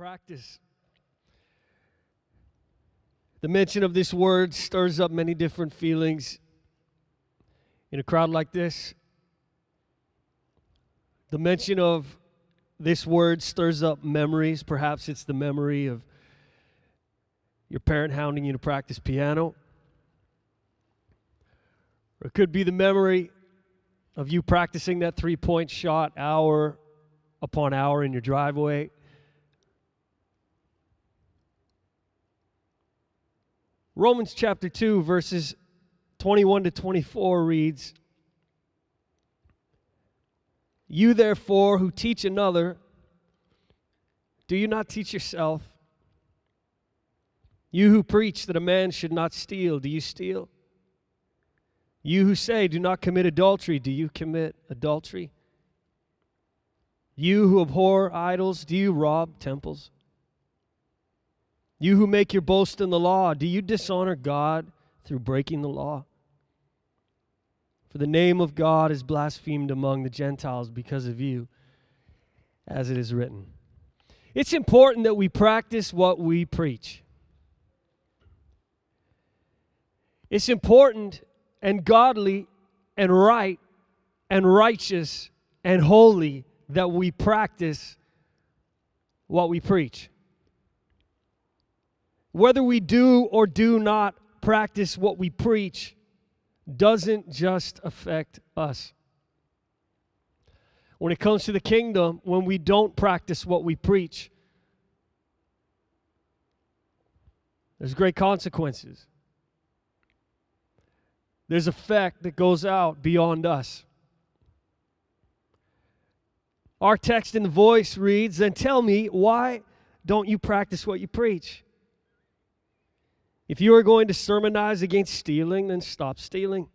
Practice. The mention of this word stirs up many different feelings in a crowd like this. The mention of this word stirs up memories. Perhaps it's the memory of your parent hounding you to practice piano. Or it could be the memory of you practicing that three point shot hour upon hour in your driveway. Romans chapter 2, verses 21 to 24 reads You therefore who teach another, do you not teach yourself? You who preach that a man should not steal, do you steal? You who say, do not commit adultery, do you commit adultery? You who abhor idols, do you rob temples? You who make your boast in the law, do you dishonor God through breaking the law? For the name of God is blasphemed among the Gentiles because of you, as it is written. It's important that we practice what we preach. It's important and godly and right and righteous and holy that we practice what we preach. Whether we do or do not practice what we preach doesn't just affect us. When it comes to the kingdom, when we don't practice what we preach, there's great consequences. There's effect that goes out beyond us. Our text in the voice reads, Then tell me, why don't you practice what you preach? If you are going to sermonize against stealing, then stop stealing.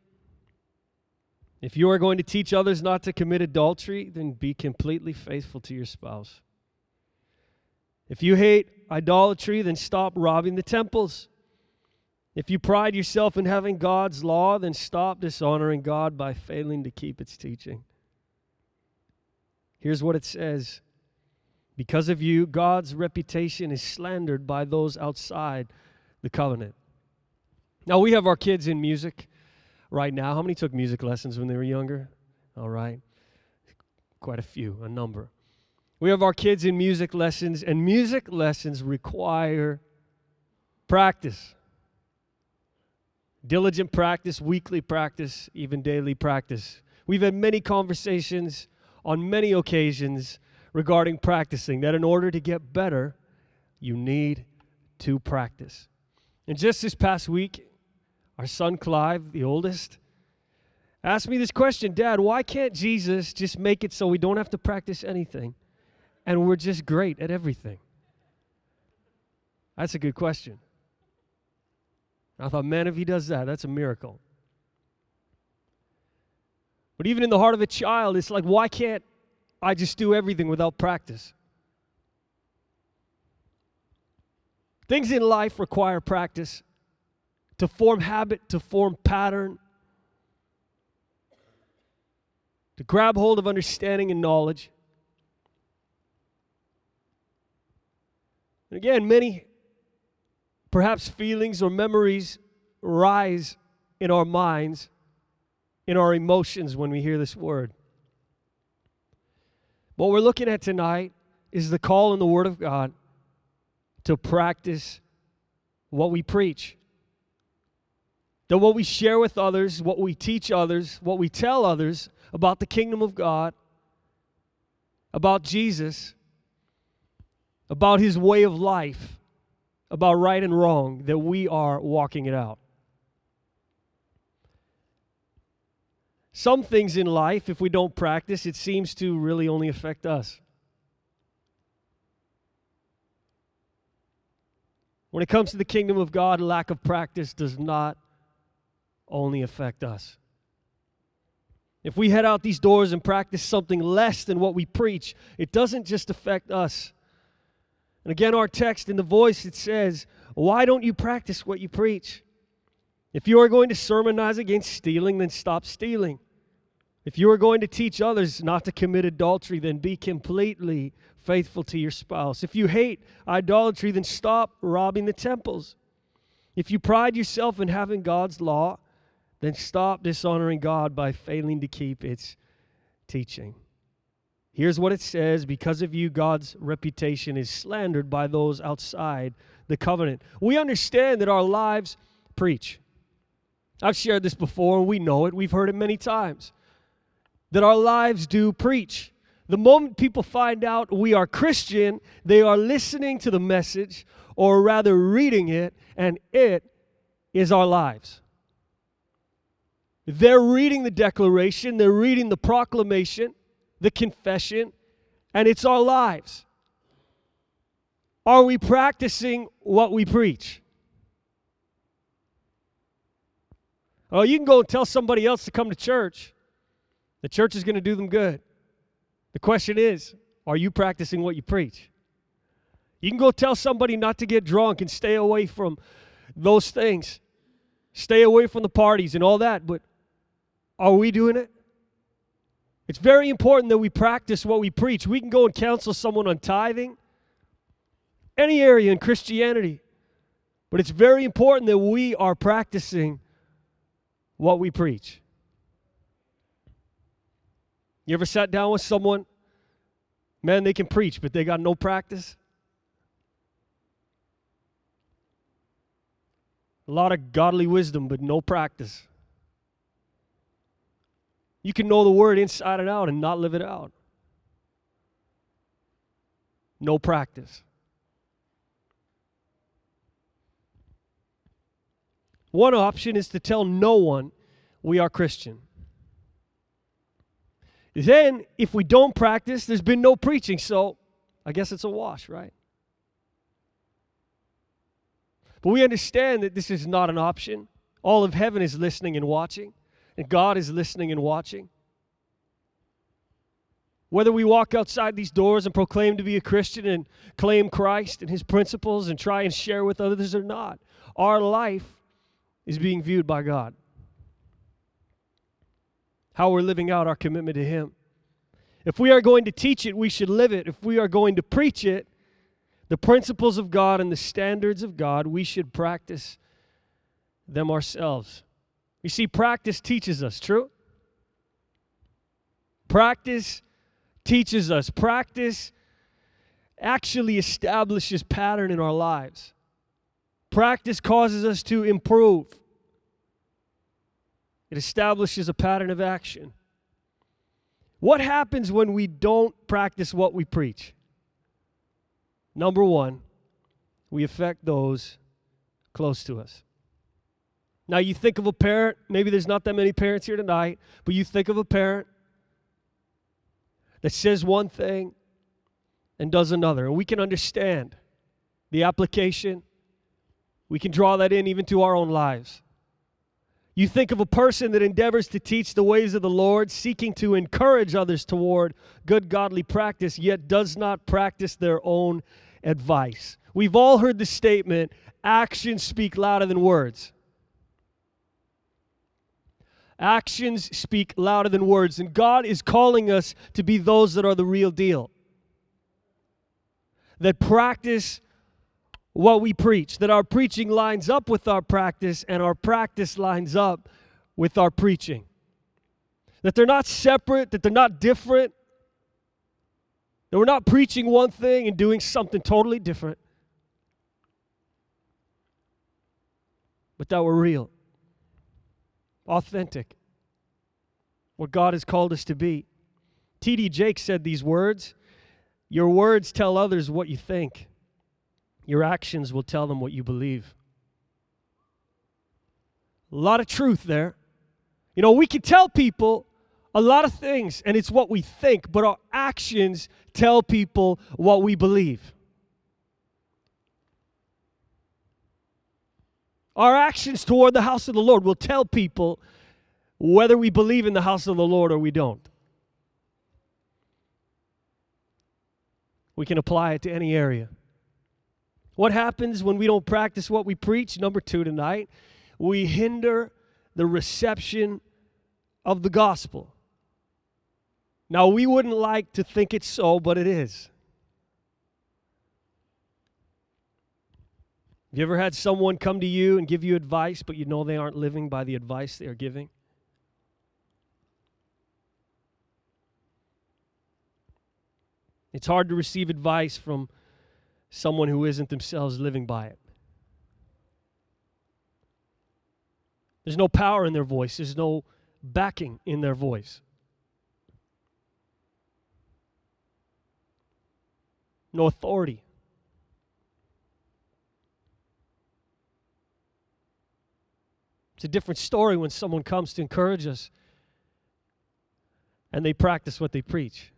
If you are going to teach others not to commit adultery, then be completely faithful to your spouse. If you hate idolatry, then stop robbing the temples. If you pride yourself in having God's law, then stop dishonoring God by failing to keep its teaching. Here's what it says Because of you, God's reputation is slandered by those outside the covenant. Now, we have our kids in music right now. How many took music lessons when they were younger? All right. Quite a few, a number. We have our kids in music lessons, and music lessons require practice diligent practice, weekly practice, even daily practice. We've had many conversations on many occasions regarding practicing that in order to get better, you need to practice. And just this past week, our son Clive, the oldest, asked me this question Dad, why can't Jesus just make it so we don't have to practice anything and we're just great at everything? That's a good question. I thought, man, if he does that, that's a miracle. But even in the heart of a child, it's like, why can't I just do everything without practice? Things in life require practice to form habit, to form pattern, to grab hold of understanding and knowledge. And again, many Perhaps feelings or memories rise in our minds, in our emotions when we hear this word. What we're looking at tonight is the call in the Word of God to practice what we preach. That what we share with others, what we teach others, what we tell others about the kingdom of God, about Jesus, about His way of life, about right and wrong that we are walking it out. Some things in life, if we don't practice, it seems to really only affect us. When it comes to the kingdom of God, lack of practice does not only affect us. If we head out these doors and practice something less than what we preach, it doesn't just affect us, and again, our text in the voice, it says, Why don't you practice what you preach? If you are going to sermonize against stealing, then stop stealing. If you are going to teach others not to commit adultery, then be completely faithful to your spouse. If you hate idolatry, then stop robbing the temples. If you pride yourself in having God's law, then stop dishonoring God by failing to keep its teaching. Here's what it says Because of you, God's reputation is slandered by those outside the covenant. We understand that our lives preach. I've shared this before, we know it. We've heard it many times that our lives do preach. The moment people find out we are Christian, they are listening to the message, or rather reading it, and it is our lives. They're reading the declaration, they're reading the proclamation, the confession, and it's our lives. Are we practicing what we preach? Oh, you can go and tell somebody else to come to church. The church is going to do them good. The question is, are you practicing what you preach? You can go tell somebody not to get drunk and stay away from those things, stay away from the parties and all that, but are we doing it? It's very important that we practice what we preach. We can go and counsel someone on tithing, any area in Christianity, but it's very important that we are practicing what we preach. You ever sat down with someone? Man, they can preach, but they got no practice. A lot of godly wisdom, but no practice. You can know the word inside and out and not live it out. No practice. One option is to tell no one we are Christian. Then, if we don't practice, there's been no preaching, so I guess it's a wash, right? But we understand that this is not an option. All of heaven is listening and watching, and God is listening and watching. Whether we walk outside these doors and proclaim to be a Christian and claim Christ and his principles and try and share with others or not, our life is being viewed by God how we're living out our commitment to Him. If we are going to teach it, we should live it. If we are going to preach it, the principles of God and the standards of God, we should practice them ourselves. You see, practice teaches us, true? Practice teaches us. Practice actually establishes pattern in our lives. Practice causes us to improve. It establishes a pattern of action. What happens when we don't practice what we preach? Number one, we affect those close to us. Now, you think of a parent, maybe there's not that many parents here tonight, but you think of a parent that says one thing and does another. And we can understand the application, we can draw that in even to our own lives. You think of a person that endeavors to teach the ways of the Lord, seeking to encourage others toward good godly practice, yet does not practice their own advice. We've all heard the statement actions speak louder than words. Actions speak louder than words, and God is calling us to be those that are the real deal. That practice what we preach, that our preaching lines up with our practice and our practice lines up with our preaching. That they're not separate, that they're not different, that we're not preaching one thing and doing something totally different, but that we're real, authentic, what God has called us to be. T.D. Jakes said these words Your words tell others what you think. Your actions will tell them what you believe. A lot of truth there. You know, we can tell people a lot of things, and it's what we think, but our actions tell people what we believe. Our actions toward the house of the Lord will tell people whether we believe in the house of the Lord or we don't. We can apply it to any area. What happens when we don't practice what we preach? Number two tonight, we hinder the reception of the gospel. Now, we wouldn't like to think it's so, but it is. Have you ever had someone come to you and give you advice, but you know they aren't living by the advice they are giving? It's hard to receive advice from someone who isn't themselves living by it. There's no power in their voice, there's no backing in their voice. No authority. It's a different story when someone comes to encourage us and they practice what they preach.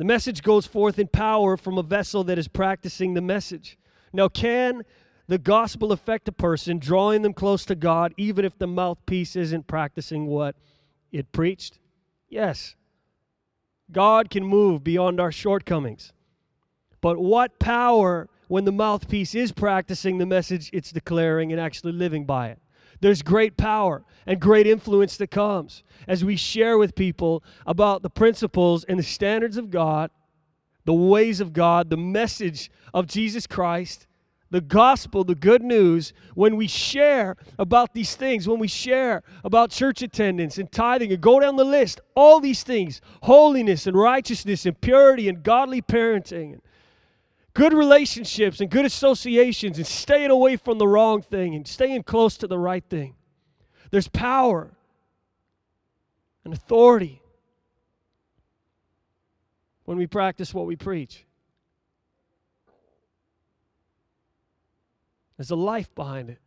The message goes forth in power from a vessel that is practicing the message. Now, can the gospel affect a person, drawing them close to God, even if the mouthpiece isn't practicing what it preached? Yes. God can move beyond our shortcomings. But what power when the mouthpiece is practicing the message it's declaring and actually living by it? There's great power and great influence that comes as we share with people about the principles and the standards of God, the ways of God, the message of Jesus Christ, the gospel, the good news, when we share about these things, when we share about church attendance and tithing and go down the list, all these things holiness and righteousness and purity and godly parenting good relationships and good associations and staying away from the wrong thing and staying close to the right thing. There's power and authority when we practice what we preach. There's a life behind it.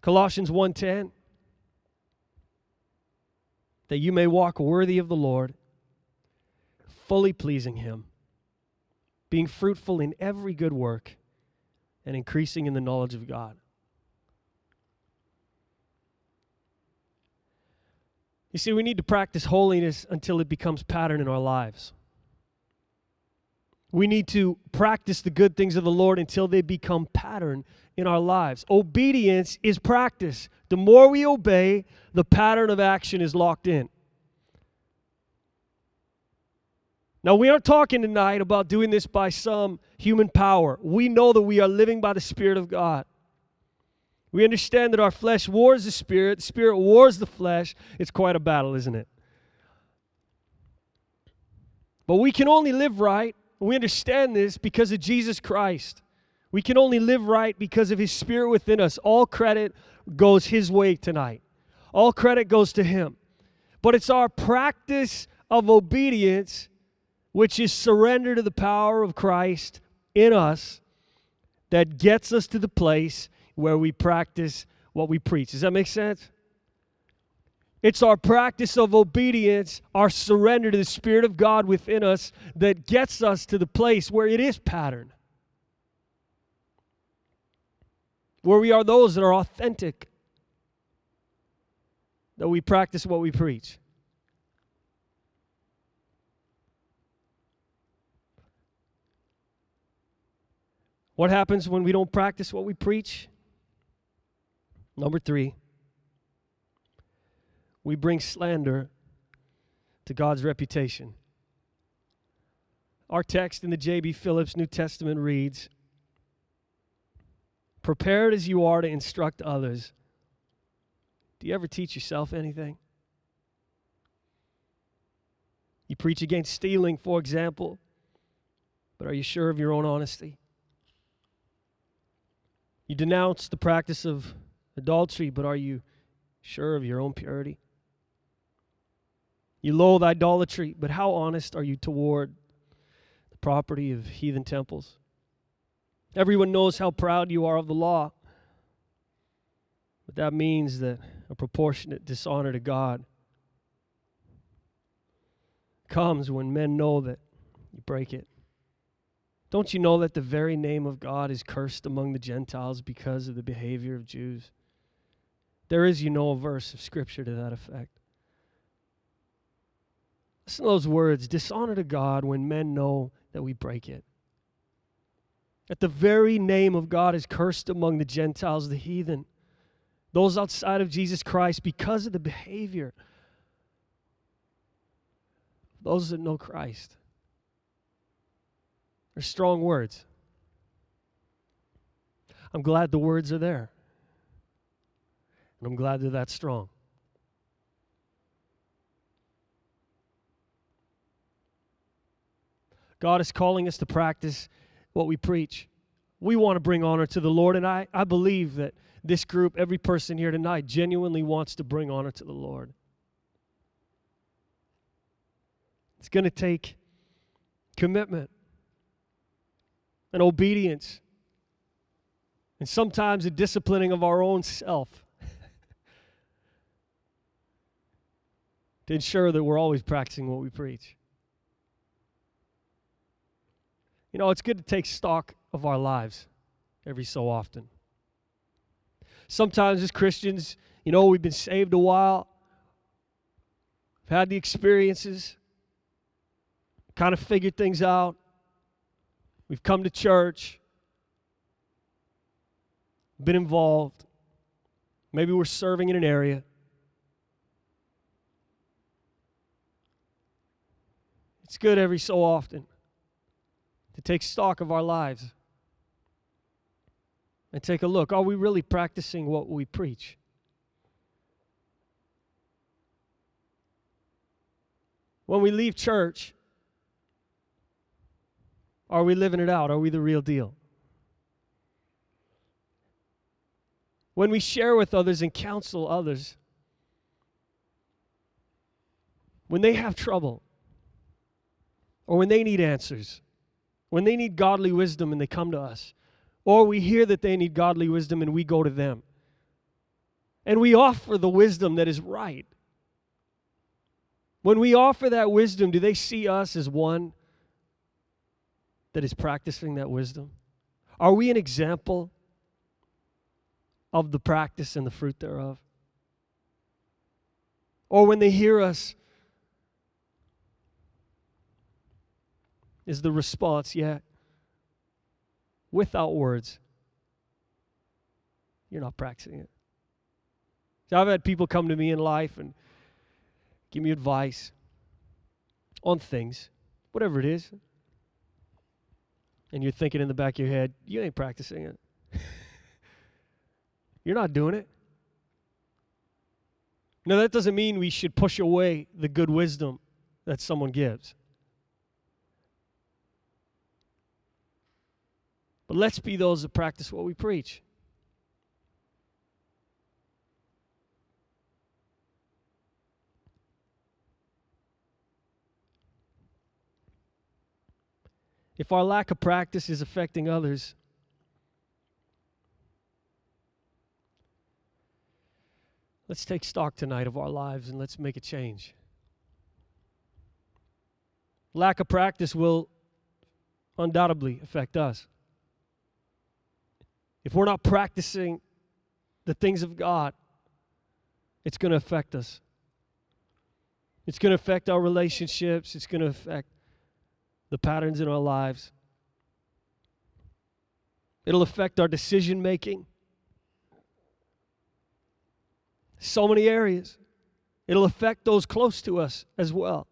Colossians 1:10 that you may walk worthy of the Lord fully pleasing Him, being fruitful in every good work, and increasing in the knowledge of God. You see, we need to practice holiness until it becomes pattern in our lives. We need to practice the good things of the Lord until they become pattern in our lives. Obedience is practice. The more we obey, the pattern of action is locked in. Now, we aren't talking tonight about doing this by some human power. We know that we are living by the Spirit of God. We understand that our flesh wars the Spirit, the Spirit wars the flesh. It's quite a battle, isn't it? But we can only live right. We understand this because of Jesus Christ. We can only live right because of His Spirit within us. All credit goes His way tonight, all credit goes to Him. But it's our practice of obedience which is surrender to the power of Christ in us that gets us to the place where we practice what we preach. Does that make sense? It's our practice of obedience, our surrender to the Spirit of God within us that gets us to the place where it is pattern. Where we are those that are authentic, that we practice what we preach. What happens when we don't practice what we preach? Number three, we bring slander to God's reputation. Our text in the J.B. Phillips New Testament reads Prepared as you are to instruct others, do you ever teach yourself anything? You preach against stealing, for example, but are you sure of your own honesty? You denounce the practice of adultery, but are you sure of your own purity? You loathe idolatry, but how honest are you toward the property of heathen temples? Everyone knows how proud you are of the law, but that means that a proportionate dishonor to God comes when men know that you break it. Don't you know that the very name of God is cursed among the Gentiles because of the behavior of Jews? There is, you know, a verse of Scripture to that effect. Listen to those words dishonor to God when men know that we break it. That the very name of God is cursed among the Gentiles, the heathen. those outside of Jesus Christ because of the behavior. of Those that know Christ. They're strong words. I'm glad the words are there. And I'm glad they're that strong. God is calling us to practice what we preach. We want to bring honor to the Lord, and I, I believe that this group, every person here tonight, genuinely wants to bring honor to the Lord. It's going to take commitment and obedience, and sometimes the disciplining of our own self to ensure that we're always practicing what we preach. You know, it's good to take stock of our lives every so often. Sometimes, as Christians, you know, we've been saved a while, we've had the experiences, kind of figured things out, we've come to church, been involved, maybe we're serving in an area. It's good every so often to take stock of our lives and take a look. Are we really practicing what we preach? When we leave church, are we living it out? Are we the real deal? When we share with others and counsel others, when they have trouble or when they need answers, when they need godly wisdom and they come to us, or we hear that they need godly wisdom and we go to them. And we offer the wisdom that is right. When we offer that wisdom, do they see us as one that is practicing that wisdom? Are we an example of the practice and the fruit thereof? Or when they hear us is the response, yeah, without words. You're not practicing it. So I've had people come to me in life and give me advice on things, whatever it is. And you're thinking in the back of your head, you ain't practicing it. you're not doing it. Now, that doesn't mean we should push away the good wisdom that someone gives. But let's be those that practice what we preach. If our lack of practice is affecting others, let's take stock tonight of our lives and let's make a change. Lack of practice will undoubtedly affect us if we're not practicing the things of God, it's going to affect us. It's going to affect our relationships. It's going to affect the patterns in our lives. It'll affect our decision making. So many areas. It'll affect those close to us as well.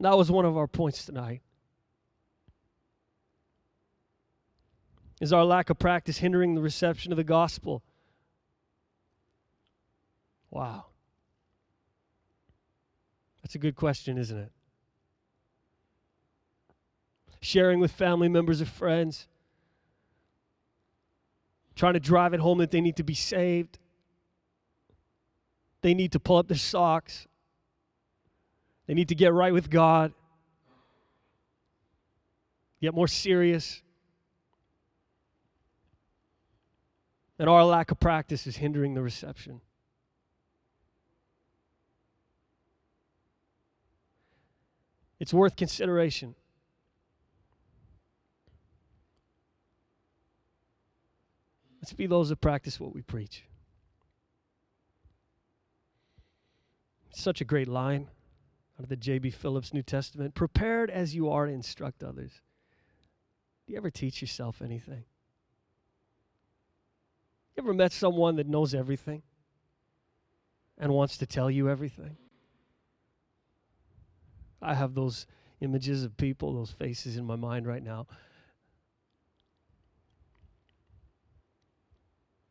That was one of our points tonight. Is our lack of practice hindering the reception of the gospel? Wow. That's a good question, isn't it? Sharing with family members or friends, trying to drive it home that they need to be saved, they need to pull up their socks, they need to get right with God, get more serious. and our lack of practice is hindering the reception. It's worth consideration. Let's be those that practice what we preach. such a great line out of the J.B. Phillips New Testament. Prepared as you are to instruct others. Do you ever teach yourself anything? You ever met someone that knows everything and wants to tell you everything? I have those images of people, those faces in my mind right now.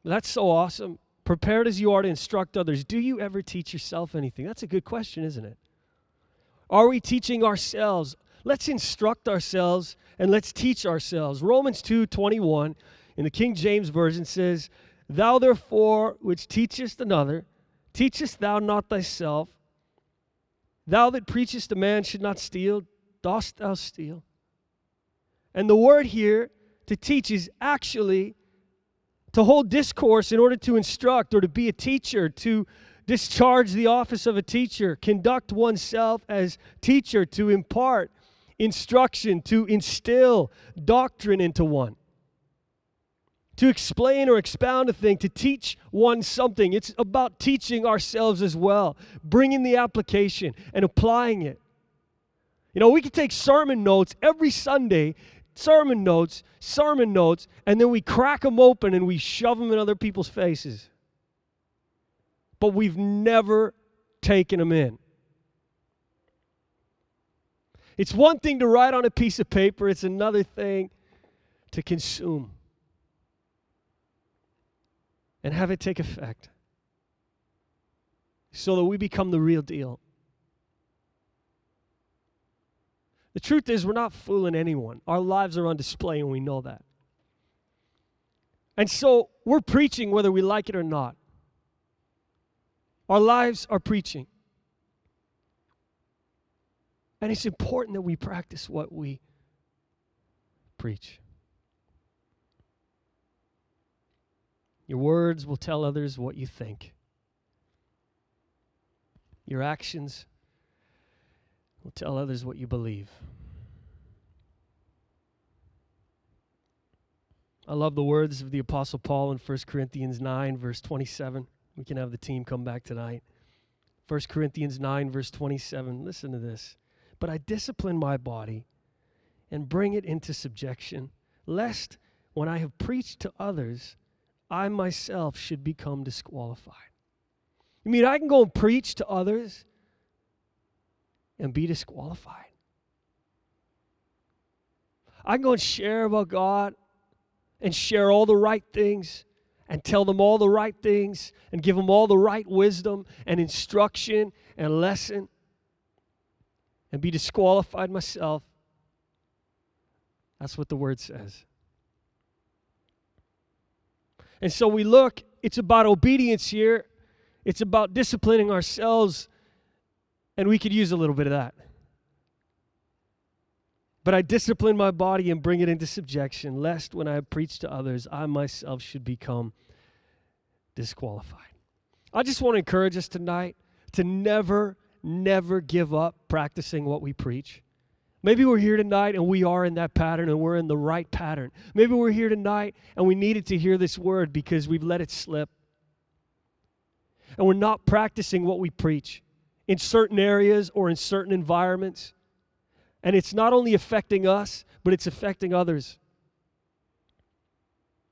That's so awesome. Prepared as you are to instruct others, do you ever teach yourself anything? That's a good question, isn't it? Are we teaching ourselves? Let's instruct ourselves and let's teach ourselves. Romans 2 21 in the King James Version says, Thou therefore which teachest another, teachest thou not thyself? Thou that preachest a man should not steal, dost thou steal? And the word here to teach is actually to hold discourse in order to instruct or to be a teacher, to discharge the office of a teacher, conduct oneself as teacher, to impart instruction, to instill doctrine into one, to explain or expound a thing, to teach one something. It's about teaching ourselves as well, bringing the application and applying it. You know, we can take sermon notes every Sunday, sermon notes, sermon notes, and then we crack them open and we shove them in other people's faces. But we've never taken them in. It's one thing to write on a piece of paper, it's another thing to consume and have it take effect so that we become the real deal. The truth is, we're not fooling anyone. Our lives are on display, and we know that. And so we're preaching whether we like it or not. Our lives are preaching. And it's important that we practice what we preach. Your words will tell others what you think. Your actions tell others what you believe. I love the words of the Apostle Paul in 1 Corinthians 9, verse 27. We can have the team come back tonight. 1 Corinthians 9, verse 27. Listen to this. But I discipline my body and bring it into subjection, lest when I have preached to others, I myself should become disqualified. You mean I can go and preach to others and be disqualified. I can go and share about God and share all the right things and tell them all the right things and give them all the right wisdom and instruction and lesson and be disqualified myself. That's what the word says. And so we look, it's about obedience here, it's about disciplining ourselves and we could use a little bit of that. But I discipline my body and bring it into subjection, lest when I preach to others, I myself should become disqualified. I just want to encourage us tonight to never, never give up practicing what we preach. Maybe we're here tonight and we are in that pattern and we're in the right pattern. Maybe we're here tonight and we needed to hear this word because we've let it slip. And we're not practicing what we preach in certain areas or in certain environments. And it's not only affecting us, but it's affecting others.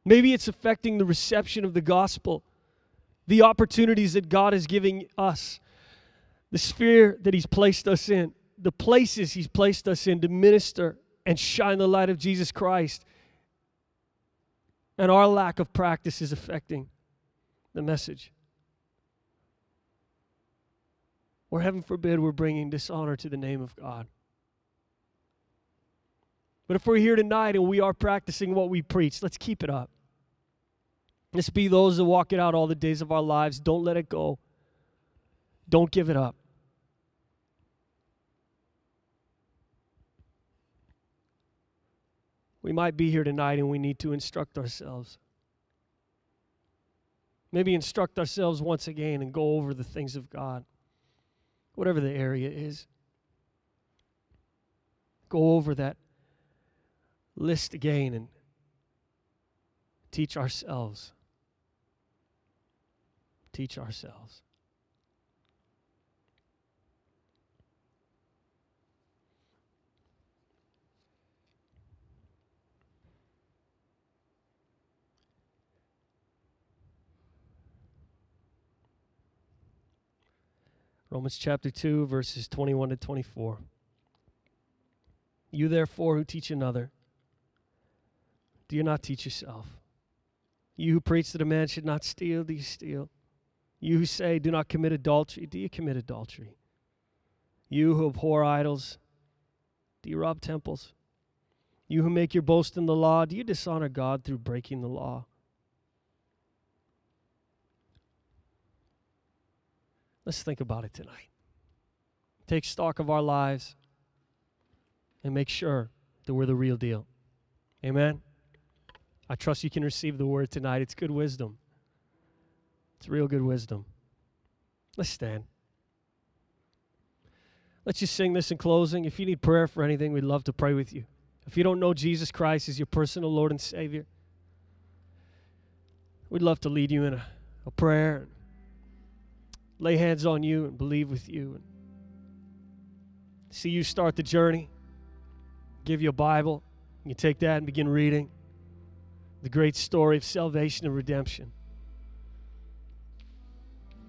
Maybe it's affecting the reception of the gospel, the opportunities that God is giving us, the sphere that He's placed us in, the places He's placed us in to minister and shine the light of Jesus Christ. And our lack of practice is affecting the message. Or heaven forbid, we're bringing dishonor to the name of God. But if we're here tonight and we are practicing what we preach, let's keep it up. Let's be those that walk it out all the days of our lives. Don't let it go. Don't give it up. We might be here tonight and we need to instruct ourselves. Maybe instruct ourselves once again and go over the things of God whatever the area is. Go over that list again and teach ourselves. Teach ourselves. Romans chapter 2, verses 21 to 24. You, therefore, who teach another, do you not teach yourself? You who preach that a man should not steal, do you steal? You who say, do not commit adultery, do you commit adultery? You who abhor idols, do you rob temples? You who make your boast in the law, do you dishonor God through breaking the law? Let's think about it tonight. Take stock of our lives and make sure that we're the real deal. Amen. I trust you can receive the word tonight. It's good wisdom. It's real good wisdom. Let's stand. Let's just sing this in closing. If you need prayer for anything, we'd love to pray with you. If you don't know Jesus Christ as your personal Lord and Savior, we'd love to lead you in a, a prayer lay hands on you and believe with you and see you start the journey. Give you a Bible. You take that and begin reading the great story of salvation and redemption.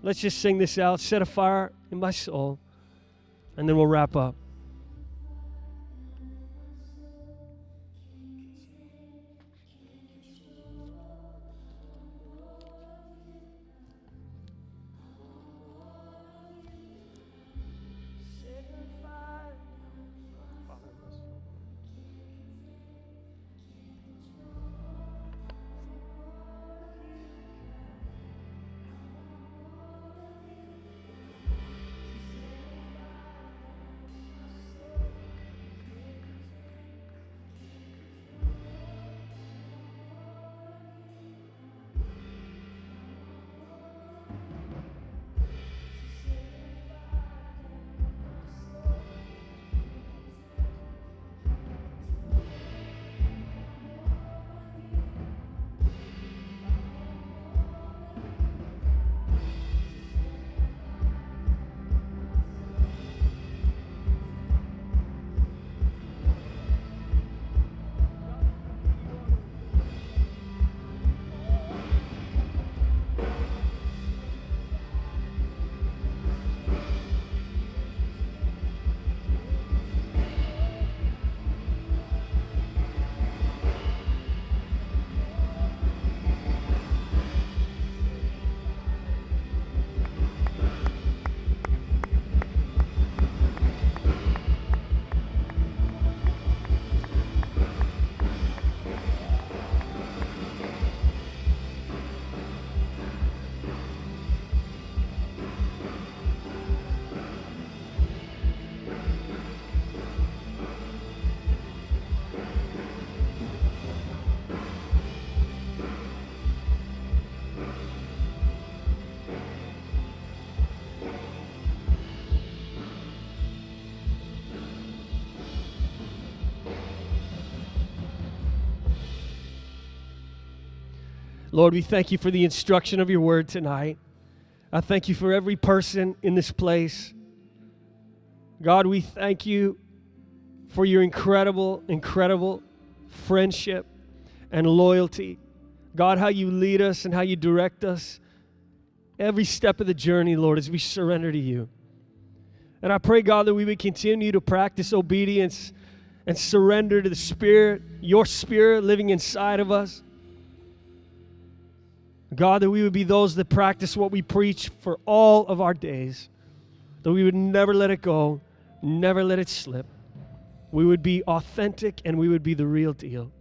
Let's just sing this out, set a fire in my soul, and then we'll wrap up. Lord, we thank you for the instruction of your word tonight. I thank you for every person in this place. God, we thank you for your incredible, incredible friendship and loyalty. God, how you lead us and how you direct us every step of the journey, Lord, as we surrender to you. And I pray, God, that we would continue to practice obedience and surrender to the Spirit, your Spirit living inside of us. God, that we would be those that practice what we preach for all of our days, that we would never let it go, never let it slip. We would be authentic and we would be the real deal.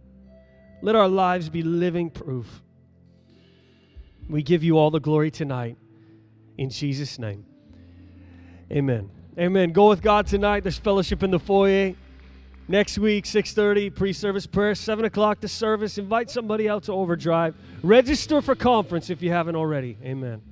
Let our lives be living proof. We give you all the glory tonight. In Jesus' name. Amen. Amen. Go with God tonight. There's fellowship in the foyer. Next week, 6.30, pre-service prayer, 7 o'clock the service. Invite somebody out to Overdrive. Register for conference if you haven't already. Amen.